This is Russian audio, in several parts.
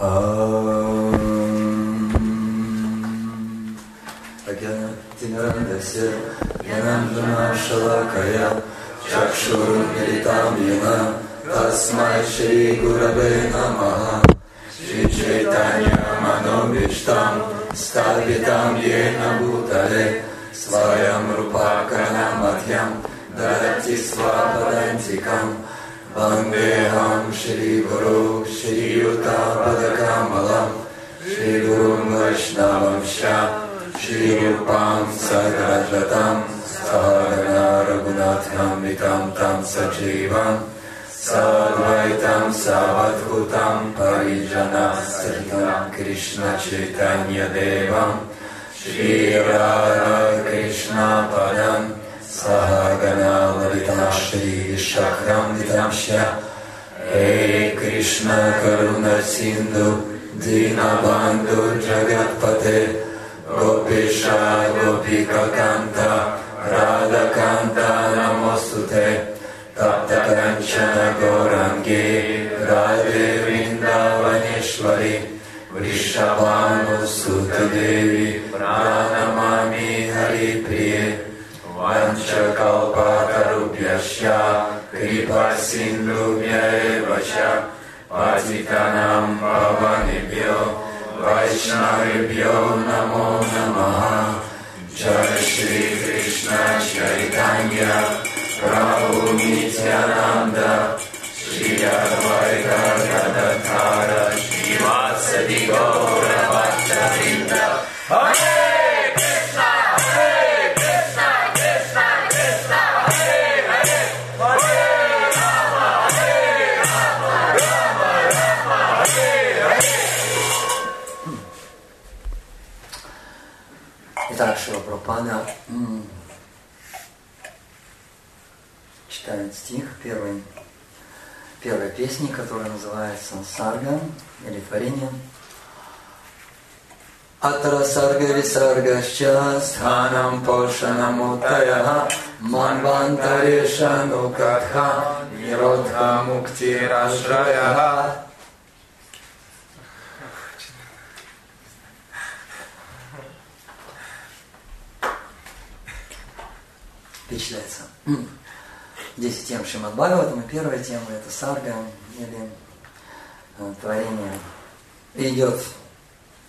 Агянатинарандася, Янандамашалакая, Чакшурмилитам Яна, Тасмай Шри Гурабе Намаха, Шри Чайтанья Манобиштам, Ставитам Ена Бутале, Сваям Рупакранам Адхям, Дати Свабадантикам, वन्देऽहं श्रीगुरु श्रीयुतापदकमलम् श्रीगुरुं वैष्णवंश श्रीरूपां सगरजतं सहगना रघुनाथान्वितं तं सजीवम् सद्वैतं सवद्भुतं परिजनसहितं कृष्णचैतन्यदेवं श्रीराधाकृष्णपदं श्रीशक्रं विदंश्य हे कृष्ण करुणसिन्धु दीनबन्धु जगत्पते गोपेश गोपिककान्त राधकान्त नमोऽस्तु ते तप्तकञ्चन गौराङ्गे प्रणमामि हरिप्रिये च पतितानां भवनेभ्यो वैष्णवेभ्यो नमो नमः। जय श्रीकृष्ण चैतन्य प्रभु नित्यानन्द श्री अद्वैत गदाधर श्रीवासदि गौरभक्तवृन्द हरे первой песни, которая называется «Сарга» или «Творение». Атра сарга висаргашча стханам пошанамутая манвантареша нукатха ниродха муктирашрая впечатляется. Десять тем Шимад Бхагаватам, и первая тема это сарга или э, творение. И идет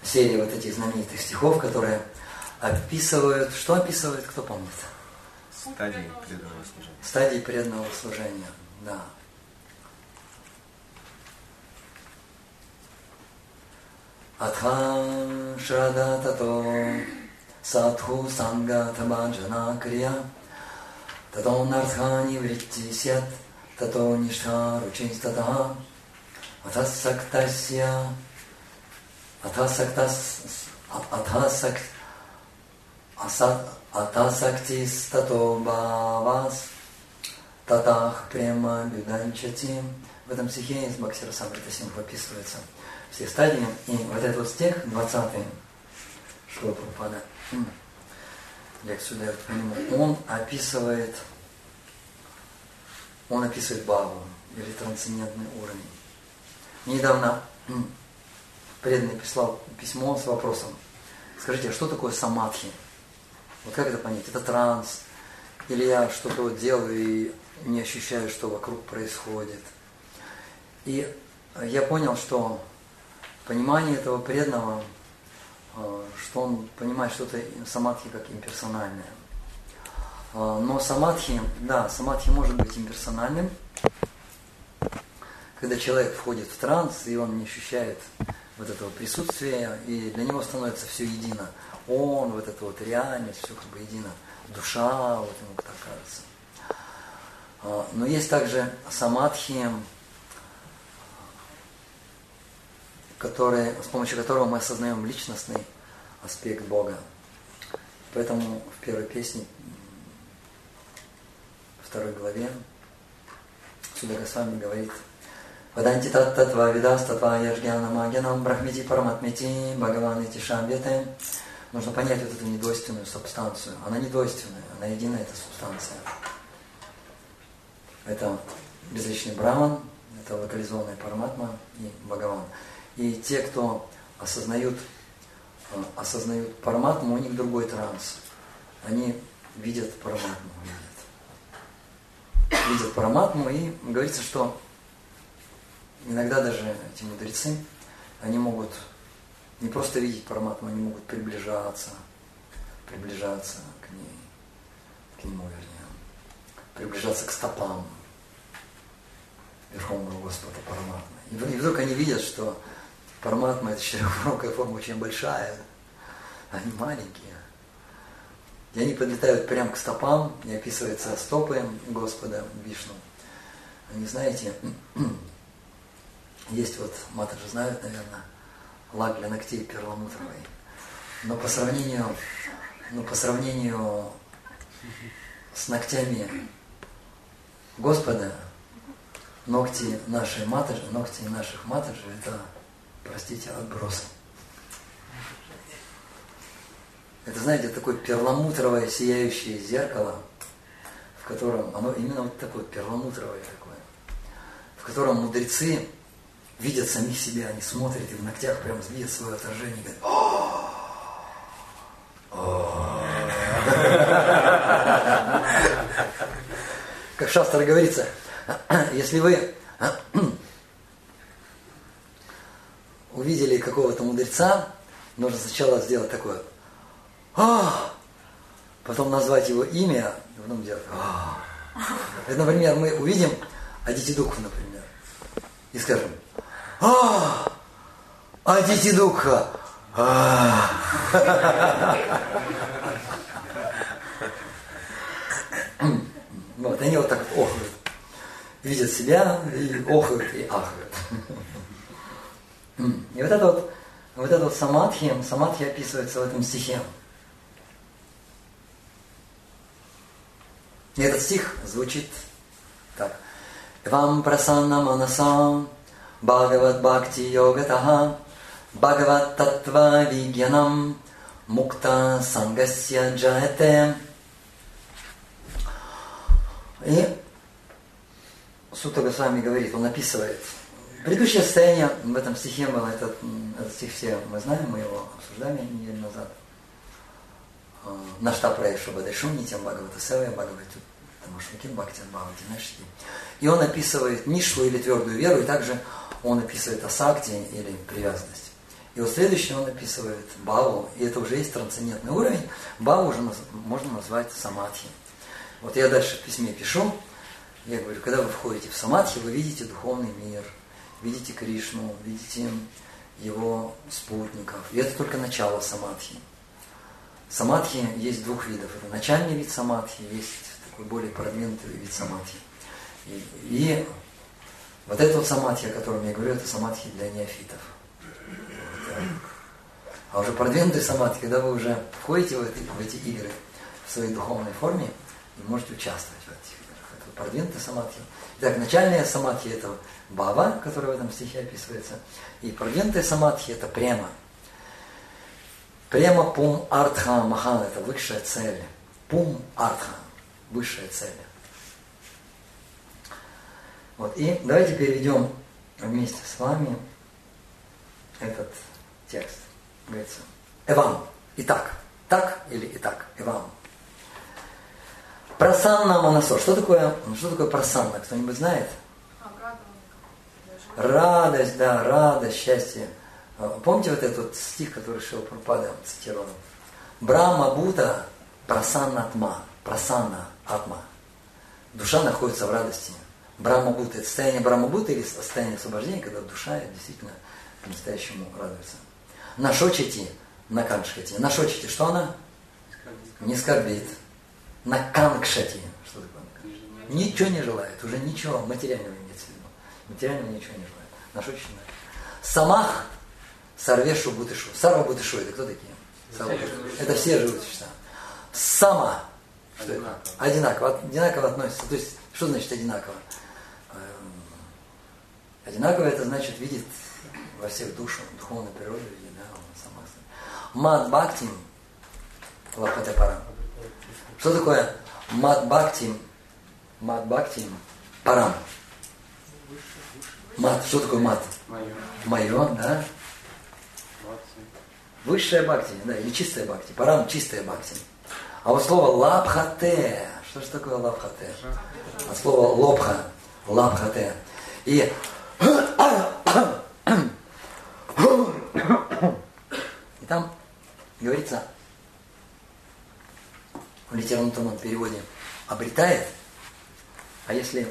серия вот этих знаменитых стихов, которые описывают, что описывают, кто помнит? Стадии преданного служения. Стадии преданного служения, да. Атха шрада тато садху санга тамаджана крия тато нартхани вритти сят тато ништха ручинстата атасактасья атасактас атасак асак атасактис тато бавас татах према бюданчати. В этом стихе из Баксира Самритасим описывается все стадии. И вот этот вот стих, 20 Шила Прабхупада, лекцию дает по нему, он описывает, он описывает Баву, или трансцендентный уровень. Недавно преданный прислал письмо с вопросом, скажите, а что такое самадхи? Вот как это понять? Это транс? Или я что-то вот делаю и не ощущаю, что вокруг происходит? И я понял, что понимание этого преданного, что он понимает что-то самадхи как имперсональное. Но самадхи, да, самадхи может быть имперсональным, когда человек входит в транс, и он не ощущает вот этого присутствия, и для него становится все едино. Он, вот эта вот реальность, все как бы едино. Душа, вот ему так кажется. Но есть также самадхи, которые, с помощью которого мы осознаем личностный аспект Бога. Поэтому в первой песне, второй главе, Суда Госвами говорит, Ваданти таттва видас татва яжгяна магянам брахмити параматмити бхагаван тишамбете. Нужно понять вот эту недвойственную субстанцию. Она недвойственная, она единая, эта субстанция. Это безличный браман, это локализованная параматма и Бхагаван. И те, кто осознают, э, осознают параматму, у них другой транс. Они видят параматму, видят. Видят параматму, и говорится, что иногда даже эти мудрецы, они могут не просто видеть параматму, они могут приближаться, приближаться к ней, к нему, вернее, приближаться к стопам Верховного Господа Параматмы. И вдруг они видят, что Параматма это четырехрукая форма очень большая, они маленькие. И они подлетают прямо к стопам, и описываются стопы Господа Вишну. Они, знаете, есть вот, маты же знают, наверное, лак для ногтей перламутровый. Но по сравнению, но по сравнению с ногтями Господа, ногти нашей матери, ногти наших матери это, простите, отбросы. Это, знаете, такое перламутровое сияющее зеркало, в котором, оно именно вот такое, перламутровое такое, в котором мудрецы видят самих себя, они смотрят и в ногтях прям видят свое отражение и говорят, как в Шастре говорится, если вы увидели какого-то мудреца, нужно сначала сделать такое, а, потом назвать его имя, и потом делать, а. Это, например, мы увидим Адитидуху, например, и скажем, а, Адитидуха, а. Вот, они вот так вот охают. Видят себя и охают, и ахают. И вот это вот, вот это вот самадхи, самадхи описывается в этом стихе. И этот стих звучит так. Вам прасанна манасам Бхагават Бхакти Йогатаха Бхагават Татва Вигьянам Мукта Сангасья Джаяте и Сута Госвами говорит, он описывает предыдущее состояние в этом стихе было, этот, этот стих все мы знаем, мы его обсуждали неделю назад. А, Нашта Праешу Бадайшуни, тем Бхагавата Севая, Бхагавату Тамашукин, Бхактин Бхагавати Нашти. И он описывает нишу или твердую веру, и также он описывает асакти или привязанность. И вот следующее он описывает Баву, и это уже есть трансцендентный уровень. Баву уже можно назвать самадхи. Вот я дальше в письме пишу, я говорю, когда вы входите в самадхи, вы видите духовный мир, видите Кришну, видите его спутников. И это только начало самадхи. Самадхи есть двух видов. Это начальный вид самадхи, есть такой более продвинутый вид самадхи. И, и вот это вот самадхи, о котором я говорю, это самадхи для неофитов. А уже продвинутый самадхи, когда вы уже входите в эти, в эти игры в своей духовной форме, вы можете участвовать в этих продвинутый самадхи. Итак, начальная самадхи – это бава, которая в этом стихе описывается. И продвинутая самадхи – это према. Према пум артха махан – это высшая цель. Пум артха – высшая цель. Вот. И давайте переведем вместе с вами этот текст. Говорится, Эвам, итак, так или итак, Эвам. Прасанна Манасо. Что такое, что такое прасанна? Кто-нибудь знает? Радость, да, радость, счастье. А, помните вот этот стих, который Шил Пропада цитировал? Брама Бута прасанна атма. Прасанна атма. Душа находится в радости. Брама Бута. Это состояние Брама Бута или состояние освобождения, когда душа действительно по-настоящему радуется. Нашочите на каншкати. Нашочите, что она? Не скорбит на канкшати. Что такое? Ничего не желает, уже ничего материального имеется в виду. Материального ничего не желает. Наш очень Самах сорвешу бутышу. Сарва бутышу, это кто такие? Сарва. Это все живут существа. Сама. Что одинаково. это? Одинаково. Одинаково относится. То есть, что значит одинаково? Эм, одинаково это значит видит во всех душах, духовной природе, да, он сама. Мад бхактим лапате парам. Что такое мат бхакти? Мат бхакти парам. Мат. Что такое мат? Мое. Мое, да? Высшая бхакти, да, или чистая бхакти. Парам чистая бхакти. А вот слово лабхате, что же такое лабхате? От слова лобха, лабхате. И и там говорится в литературном переводе обретает, а если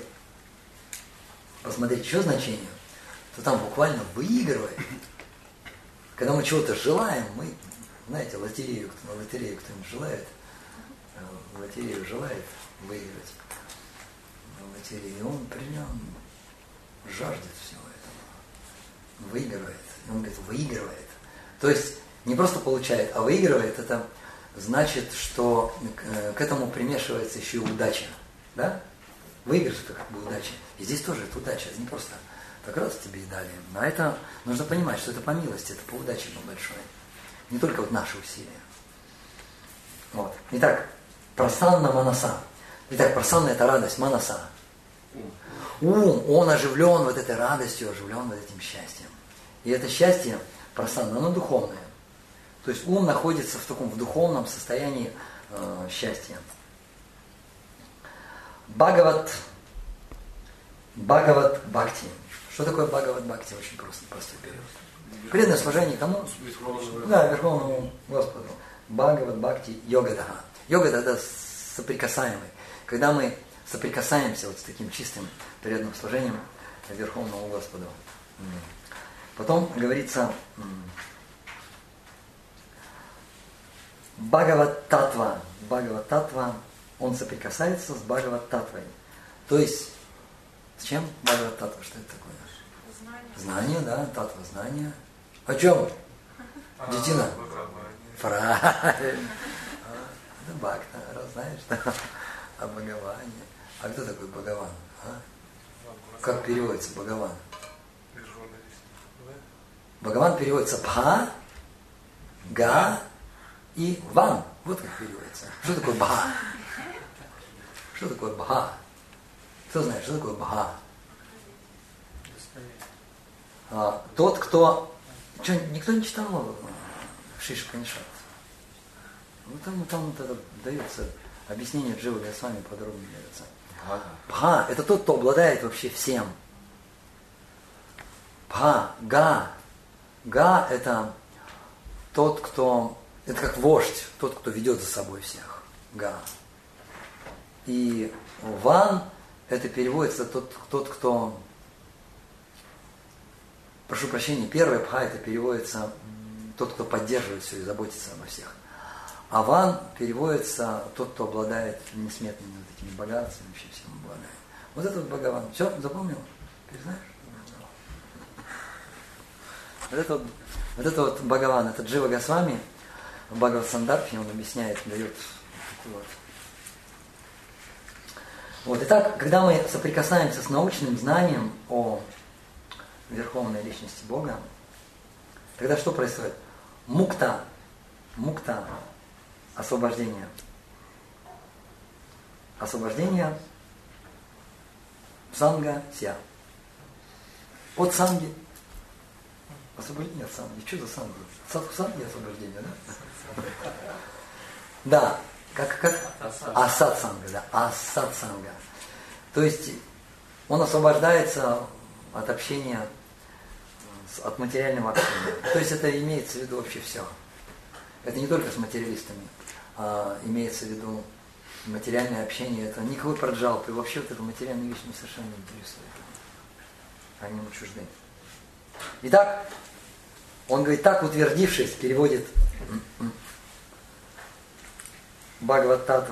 посмотреть еще значение, то там буквально выигрывает. Когда мы чего-то желаем, мы, знаете, лотерею, на лотерею кто-нибудь желает, э, лотерею желает выиграть. Лотерею он прям жаждет всего этого. Выигрывает. И он говорит, выигрывает. То есть не просто получает, а выигрывает, это значит, что к этому примешивается еще и удача. Да? Выигрыш это как бы удача. И здесь тоже это удача, это не просто так раз тебе и дали. А это нужно понимать, что это по милости, это по удаче большой. Не только вот наши усилия. Вот. Итак, просанна манаса. Итак, просанна это радость, манаса. Ум, он оживлен вот этой радостью, оживлен вот этим счастьем. И это счастье просанна, оно духовное. То есть ум находится в таком в духовном состоянии э, счастья. Бхагават, Бхагават Бхакти. Что такое Бхагават Бхакти? Очень просто, простой перевод. Преданное служение кому? Да, Верховному Господу. Бхагават Бхакти Йога Йога Йога это соприкасаемый. Когда мы соприкасаемся вот с таким чистым преданным служением Верховному Господу. Потом говорится Бхагават Татва. Бхагават Татва, он соприкасается с Бхагават Татвой. То есть, с чем Бхагават Татва? Что это такое? Знание, да, татва знания. О чем? Детина? Правильно. Это Бхакта, раз знаешь, да? О Бхагаване. А кто такой Бхагаван? А? Как переводится Бхагаван? Бхагаван переводится Бха, Га и Ван. Вот как переводится. Что такое Бха? Что такое Бха? Кто знает, что такое Бха? А, тот, кто... Что, никто не читал Шиш Панишат? Ну, там, там это дается объяснение Джива Госвами подробно дается. Пха – это тот, кто обладает вообще всем. Пха, га. Га – это тот, кто, это как вождь, тот, кто ведет за собой всех. Га. И ван – это переводится тот, тот, кто прошу прощения, первая пха это переводится тот, кто поддерживает все и заботится обо всех. Аван переводится тот, кто обладает несметными вот этими богатствами, вообще всем обладает. Вот этот Бхагаван. Все, запомнил? Перезнаешь? Вот это вот, вот это вот Бхагаван, это Джива Госвами, Бхагават Сандарфе он объясняет, дает вот. Вот, итак, когда мы соприкасаемся с научным знанием о Верховной Личности Бога, тогда что происходит? Мукта, мукта, освобождение. Освобождение санга ся. От санги. Освобождение от санги. Что за санга? Садху санги освобождение, да? Да, как, как? Асад санга, да. Асад санга. То есть он освобождается от общения от материального общения. То есть это имеется в виду вообще все. Это не только с материалистами, а имеется в виду материальное общение. Это никакой проджалп. И вообще вот эта материальная вещь не совершенно не интересует. Они ему чужды. Итак, он говорит, так утвердившись, переводит Бхагават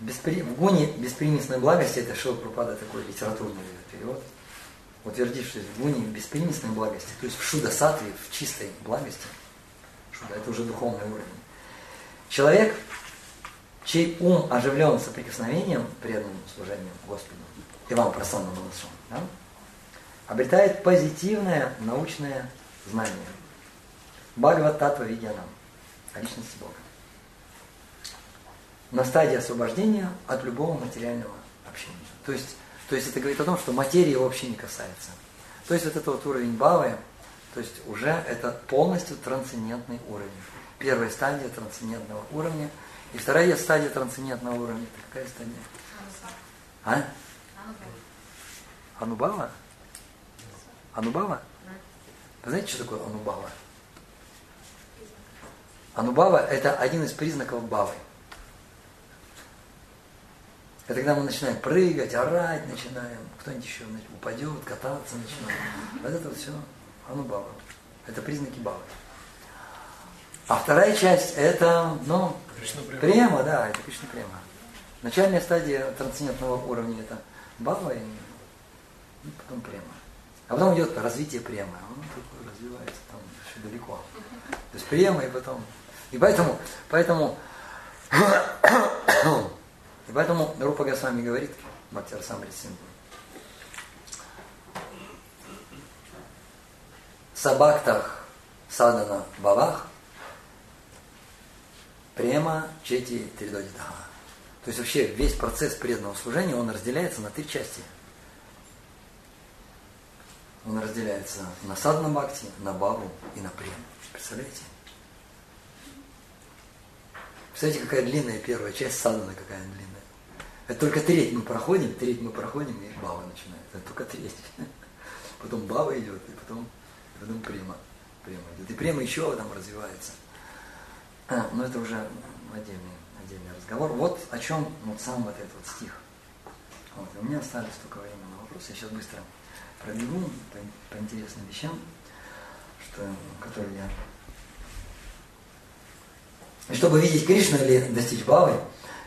Беспри... В гуне беспримесной благости, это Шила Пропада такой литературный перевод, утвердившись в гуне беспримесной благости, то есть в шуда-сатве, в чистой благости, шуда, это уже духовный уровень. Человек, чей ум оживлен соприкосновением, преданным служением Господу, и вам просанным молодцом, да, обретает позитивное научное знание. Бхагават Татва Видьянам, о личности Бога. На стадии освобождения от любого материального общения. То есть То есть это говорит о том, что материи вообще не касается. То есть вот это вот уровень Бавы, то есть уже это полностью трансцендентный уровень. Первая стадия трансцендентного уровня. И вторая стадия трансцендентного уровня. Это какая стадия? А? Анубава? Анубава? Вы знаете, что такое анубава? Анубава – это один из признаков бавы. Это когда мы начинаем прыгать, орать начинаем, кто-нибудь еще упадет, кататься начинаем. Вот это вот все анубава. Это признаки бавы. А вторая часть это, ну, према, да, это Кришна према. Начальная стадия трансцендентного уровня это бава и ну, потом према. А потом идет развитие према. Он такой развивается там еще далеко. То есть према и потом. И поэтому, поэтому, и поэтому Рупа Госвами говорит, Бхактир Самрисин, Сабактах Садана Бавах Према Чети Тридодитаха. То есть вообще весь процесс преданного служения, он разделяется на три части. Он разделяется на садна бхакти, на бабу и на прем. Представляете? Представляете, какая длинная первая часть садана, какая длинная. Это только треть мы проходим, треть мы проходим, и баба начинает. Это только треть. Потом баба идет, и потом, потом према. Према идет. И према еще там развивается. А, но это уже отдельный, отдельный разговор. Вот о чем вот сам вот этот вот стих. Вот. у меня остались только время на вопросы. Я сейчас быстро пробегу по, по интересным вещам, что, которые я... И чтобы видеть Кришну или достичь Бавы,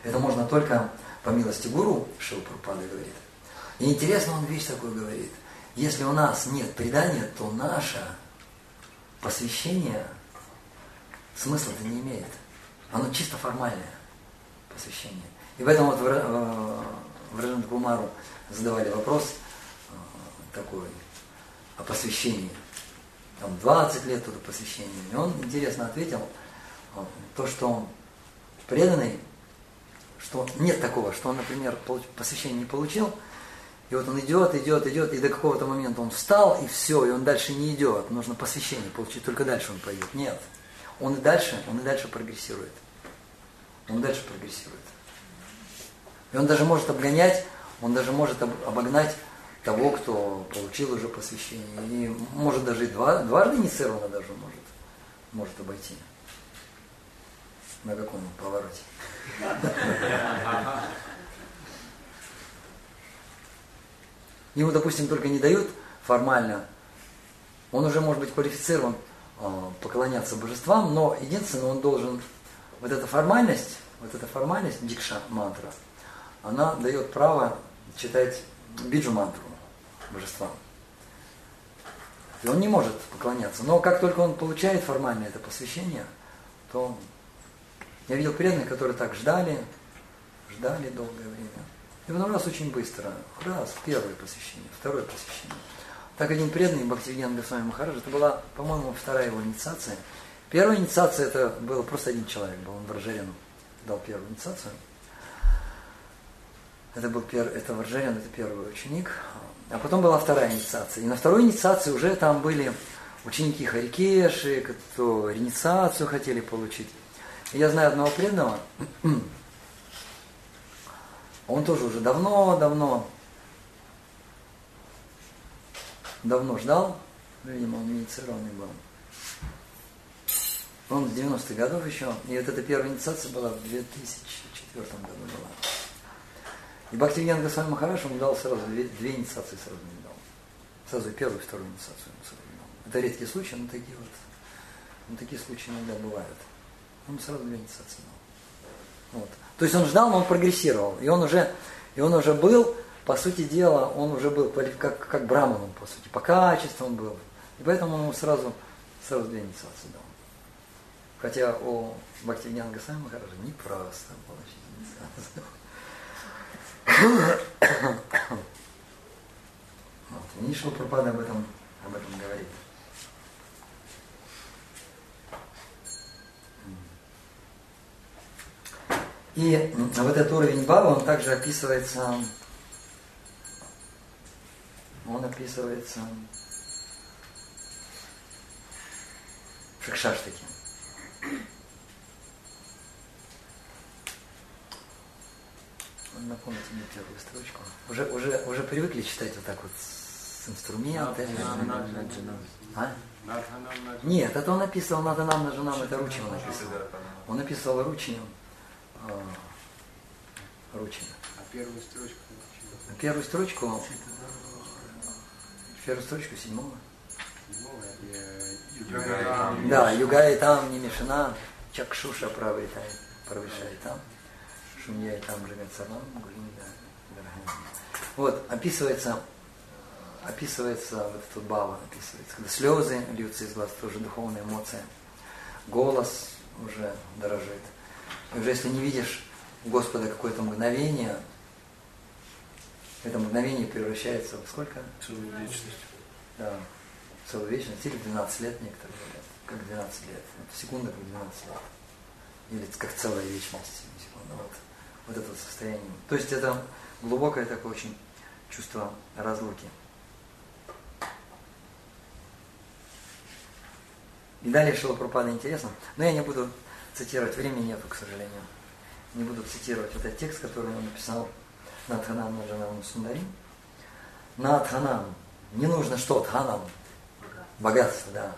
это можно только по милости Гуру, Шилпрапада говорит. И интересно, он вещь такую говорит. Если у нас нет предания, то наше посвящение смысла это не имеет. Оно чисто формальное посвящение. И поэтому вот в, э, Кумару задавали вопрос такой о посвящении. Там 20 лет тут посвящение. И он интересно ответил, э, то, что он преданный, что нет такого, что он, например, посвящение не получил, и вот он идет, идет, идет, и до какого-то момента он встал, и все, и он дальше не идет. Нужно посвящение получить, только дальше он пойдет. Нет он и дальше, он и дальше прогрессирует. Он дальше прогрессирует. И он даже может обгонять, он даже может обогнать того, кто получил уже посвящение. И может даже и два, дважды инициированно даже может, может обойти. На каком повороте. Ему, допустим, только не дают формально, он уже может быть квалифицирован Э, поклоняться божествам, но единственное, он должен, вот эта формальность, вот эта формальность, дикша мантра, она дает право читать биджу мантру божествам. И он не может поклоняться. Но как только он получает формальное это посвящение, то я видел преданных, которые так ждали, ждали долгое время. И потом раз очень быстро, раз, первое посвящение, второе посвящение. Так один преданный Бхактивинян Госвами Махарадж, это была, по-моему, вторая его инициация. Первая инициация это был просто один человек, был он Варжарин, дал первую инициацию. Это был пер, это Варжарин, это первый ученик. А потом была вторая инициация. И на второй инициации уже там были ученики Харикеши, кто инициацию хотели получить. Я знаю одного преданного, он тоже уже давно-давно давно ждал, видимо, он инициированный был. Он с 90-х годов еще, и вот эта первая инициация была в 2004 году была. И Бхактивинян Госвами Махараш ему дал сразу две, две инициации сразу не дал. Сразу первую и вторую инициацию ему сразу дал. Это редкие случаи, но такие вот, но такие случаи иногда бывают. Он сразу две инициации дал. Вот. То есть он ждал, но он прогрессировал. И он уже, и он уже был по сути дела, он уже был как, как браманом, по сути, по качеству он был. И поэтому он ему сразу, сразу две инициации дал. Хотя у Бхактивиняна Гасами Махараджа непросто получить инициацию. Вот. Нишва Пропада об этом, об этом говорит. И вот этот уровень Баба, он также описывается описывается в Шикшаштаке. Напомните мне первую строчку. Уже, уже, уже привыкли читать вот так вот с инструментами? А? Нет, это он написал надо нам, на женам, это Ручина написал. Он написал Ручина. А, Ручина. А первую строчку? Первую строчку, первую строчку седьмого. Да, юга и там не мешана, чакшуша правый правышай там, шунья и там живет сарам, Вот, описывается, описывается вот этот бава, описывается, когда слезы льются из глаз, тоже духовная эмоция, голос уже дорожит. И уже если не видишь Господа какое-то мгновение, это мгновение превращается в сколько? Целую вечность. Да, целую вечность, или 12 лет некоторые говорят, как 12 лет. Секунда как 12 лет. Или как целая вечность, секунда. Вот, вот это состояние. То есть это глубокое такое очень чувство разлуки. И далее Шила Пропада интересно, но я не буду цитировать, времени нету, к сожалению. Не буду цитировать этот текст, который он написал Надханам Наджанам Сундари. Надханам. Не нужно что? Дханам. Богатство, да.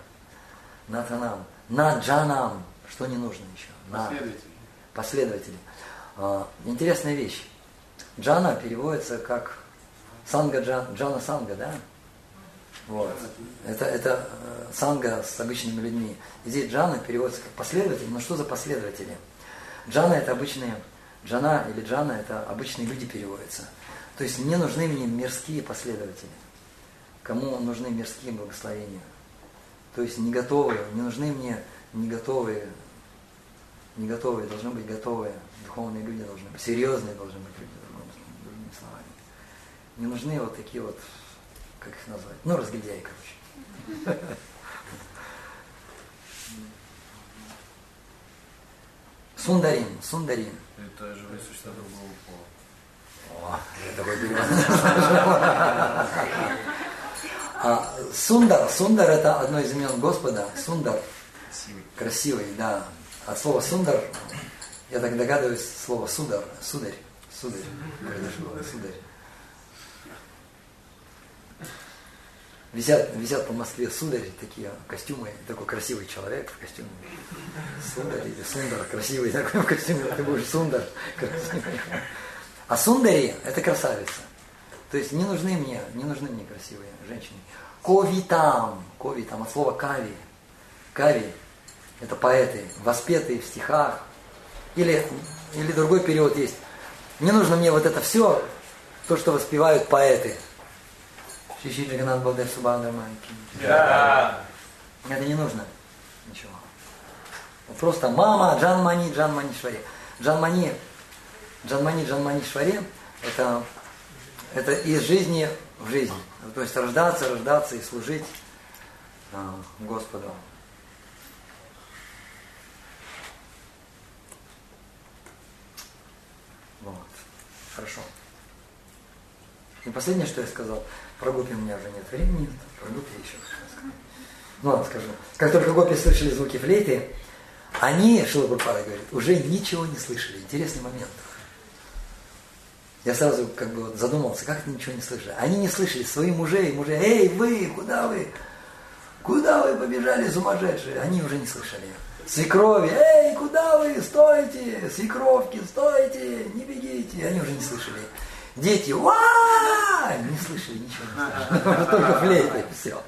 Надханам. Наджанам. Что не нужно еще? Последователи. Последователи. А, интересная вещь. Джана переводится как санга джана, джана санга, да? Вот. Это, это э, санга с обычными людьми. И здесь джана переводится как последователь. Но что за последователи? Джана это обычные Джана или Джана это обычные люди переводятся. То есть мне нужны мне мирские последователи. Кому нужны мирские благословения. То есть не готовые, не нужны мне не готовые, не готовые, должны быть готовые. Духовные люди должны быть, серьезные должны быть люди, другими словами. Не нужны вот такие вот, как их назвать, ну, разгильдяи, короче. Сундарин, сундарин. Это живые существа другого пола. О, я такой перевод. А, сундар, сундар это одно из имен Господа. Сундар. Красивый. Красивый, да. А слово сундар, я так догадываюсь, слово судар, сударь, сударь, произошло, сударь. Висят, висят по Москве сударь, такие костюмы, такой красивый человек в костюме. Сударь или сундар, красивый такой в костюме, ты будешь сундар, красивый. А сундари – это красавица. То есть не нужны мне, не нужны мне красивые женщины. Ковитам, ковитам от слова кави. Кави – это поэты, воспетые в стихах. Или, или другой период есть. Не нужно мне вот это все, то, что воспевают поэты – Шиши Джаганат Балдев Субандра Майки. Да. Это не нужно. Ничего. Просто мама Джанмани Джанмани Шваре. Джанмани, Джанмани Джанмани Шваре это, это из жизни в жизнь. То есть рождаться, рождаться и служить а, Господу. Вот. Хорошо. И последнее, что я сказал, про гопи у меня уже нет времени, про гопи еще. Ну ладно, скажу. Как только гопи слышали звуки флейты, они, Шилабурпара говорит, уже ничего не слышали. Интересный момент. Я сразу как бы задумался, как это ничего не слышали. Они не слышали своих мужей, мужей, эй, вы, куда вы? Куда вы побежали, сумасшедшие? Они уже не слышали. Свекрови, эй, куда вы, стойте, свекровки, стойте, не бегите. Они уже не слышали. Дети, ва не слышали ничего, не слышали. Только флейта, и все.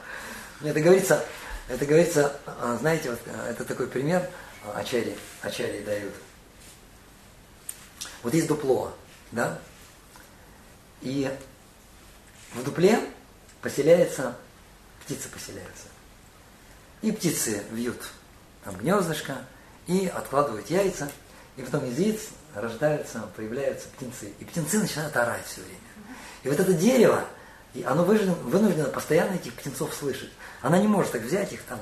Это говорится, это говорится, а, знаете, вот а, это такой пример, а, Ачари, Ачари дают. Вот есть дупло, да? И в дупле поселяется, птица поселяется. И птицы вьют там гнездышко и откладывают яйца, и потом из яиц рождаются, появляются птенцы. И птенцы начинают орать все время. И вот это дерево, и оно вынуждено, постоянно этих птенцов слышать. Она не может так взять их там,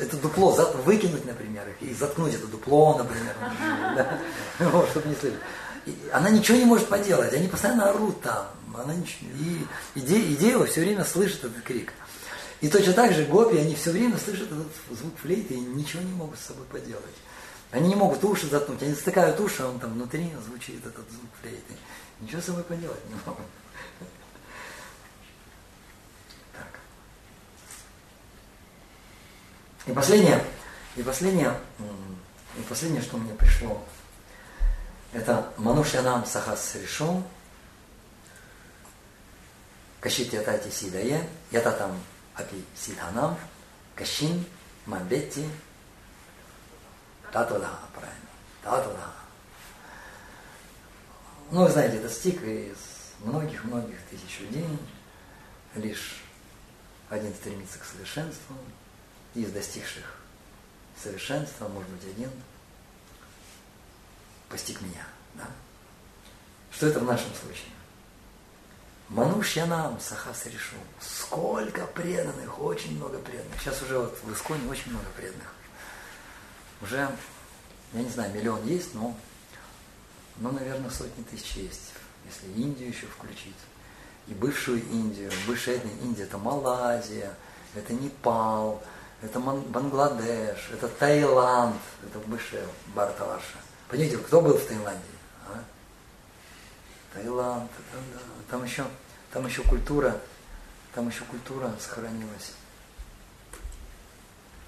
это дупло выкинуть, например, и заткнуть это дупло, например, чтобы не слышать. она ничего не может поделать, они постоянно орут там. Она ничего, и, дева все время слышит этот крик. И точно так же гопи, они все время слышат этот звук флейты и ничего не могут с собой поделать. Они не могут уши заткнуть, они затыкают уши, а он там внутри звучит этот звук флейты. Ничего с собой поделать не могут. Так. И последнее, и последнее, и последнее, что мне пришло, это Манушянам Сахас Ришон, Кашити Атати Сидае, Ятатам Апи Сидханам, Кашин, Мамбетти, Татуда, правильно, Татуда. Ну, вы знаете, это стих из многих-многих тысяч людей, лишь один стремится к совершенству, из достигших совершенства, может быть, один постиг меня. Да? Что это в нашем случае? Манушьянам Сахас решу. Сколько преданных, очень много преданных. Сейчас уже вот в Исконе очень много преданных. Уже, я не знаю, миллион есть, но, ну, наверное, сотни тысяч есть, если Индию еще включить. И бывшую Индию, бывшая Индия, это Малайзия, это Непал, это Бангладеш, это Таиланд, это бывшая Барталаша. Понимаете, кто был в Таиланде? А? Таиланд, там еще, там еще культура, там еще культура сохранилась.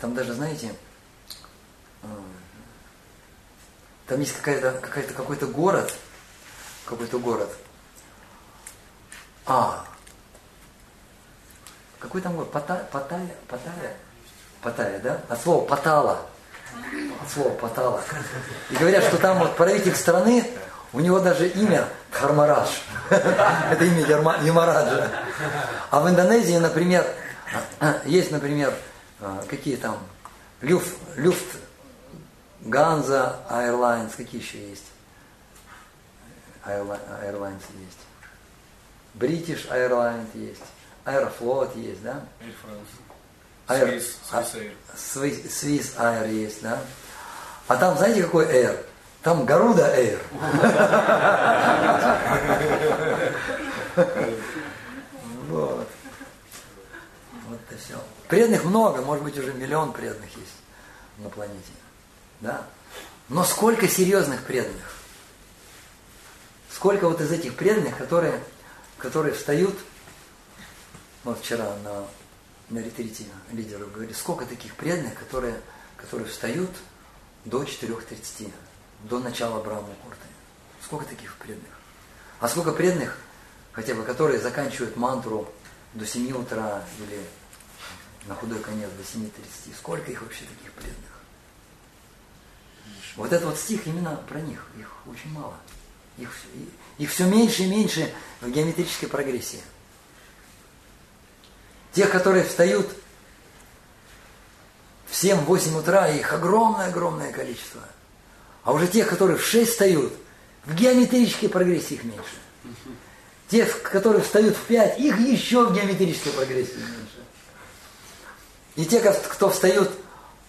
Там даже, знаете, а, там есть какая-то, какая-то, какой-то город, какой-то город. А, какой там город? Паттайя, Паттайя, Паттайя, да? От слова Патала от слова Патала. И говорят, что там вот правитель страны, у него даже имя Хармарадж. Это имя Ямараджа. А в Индонезии, например, есть, например, какие там, Люфт, Люфт, Ганза, Airlines, какие еще есть? Airlines есть. British Airlines есть. Аэрофлот есть, да? Air. Air, Swiss, Swiss Air есть, да? А там, знаете, какой Air? Там Гаруда Air. Вот. Вот и все. Преданных много, может быть, уже миллион преданных есть на планете. Да? Но сколько серьезных преданных? Сколько вот из этих преданных, которые, которые встают, вот вчера на на ретрите лидеров говорили, сколько таких преданных, которые, которые встают до 4.30, до начала Брахма Курты. Сколько таких преданных? А сколько преданных, хотя бы, которые заканчивают мантру до 7 утра или на худой конец до 7.30. Сколько их вообще таких преданных? Вот этот вот стих именно про них. Их очень мало. Их, их все меньше и меньше в геометрической прогрессии. Тех, которые встают в 7-8 утра, их огромное-огромное количество. А уже тех, которые в 6 встают, в геометрической прогрессии их меньше. Тех, которые встают в 5, их еще в геометрической прогрессии меньше. И те, кто встают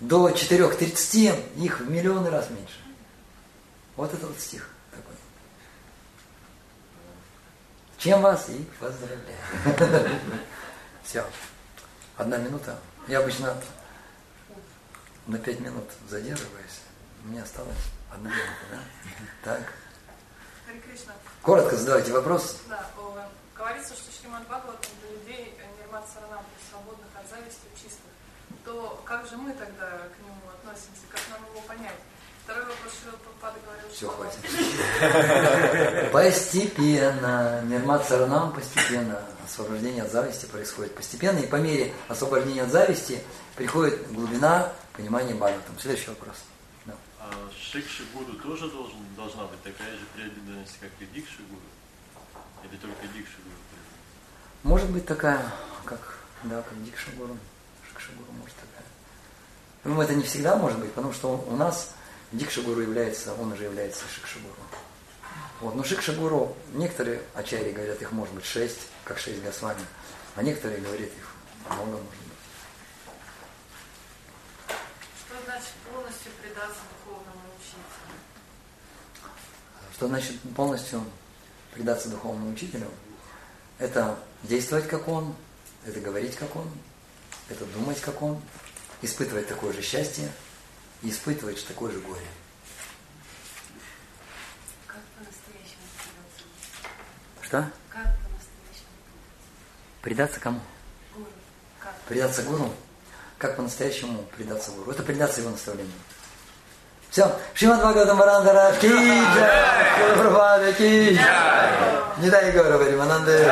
до 4.30, их в миллионы раз меньше. Вот это вот стих такой. Чем вас и поздравляю. Все. Одна минута. Я обычно на пять минут задерживаюсь. Мне осталось одна минута, да? Так. Коротко задавайте вопрос. Да, говорится, что Шриман Бхагават для людей Нирмат Саранам, свободных от зависти чистых. То как же мы тогда к нему относимся? Как нам его понять? Второй вопрос, что Папада говорил, Все, хватит. Постепенно. Нирмат Саранам постепенно освобождение от зависти происходит постепенно, и по мере освобождения от зависти приходит глубина понимания Бхагаватам. Следующий вопрос. Да. А Шикши Гуру тоже должен, должна быть такая же преданность, как и Дикши Гуру? Или только Дикши Гуру? Может быть такая, как, да, как Дикши Гуру. Шикши Гуру может такая. Ну, это не всегда может быть, потому что у нас Дикши Гуру является, он уже является Шикши Гуру. Вот. Но Шикша Гуру, некоторые ачари говорят, их может быть шесть, как шесть Госвами, а некоторые говорят, их много может быть. Что значит полностью предаться духовному учителю? Это действовать как он, это говорить как он, это думать как он, испытывать такое же счастье и испытывать такое же горе. Как по-настоящему предаться? Что? Как по-настоящему Предаться кому? Гуру. Как? Предаться гуру? Как по-настоящему предаться гуру? Это предаться его наставлению. Все. Шримад Бхагаватам Варандара ки джай. Прабхупада ки джай. Не дай Гора Варимананды.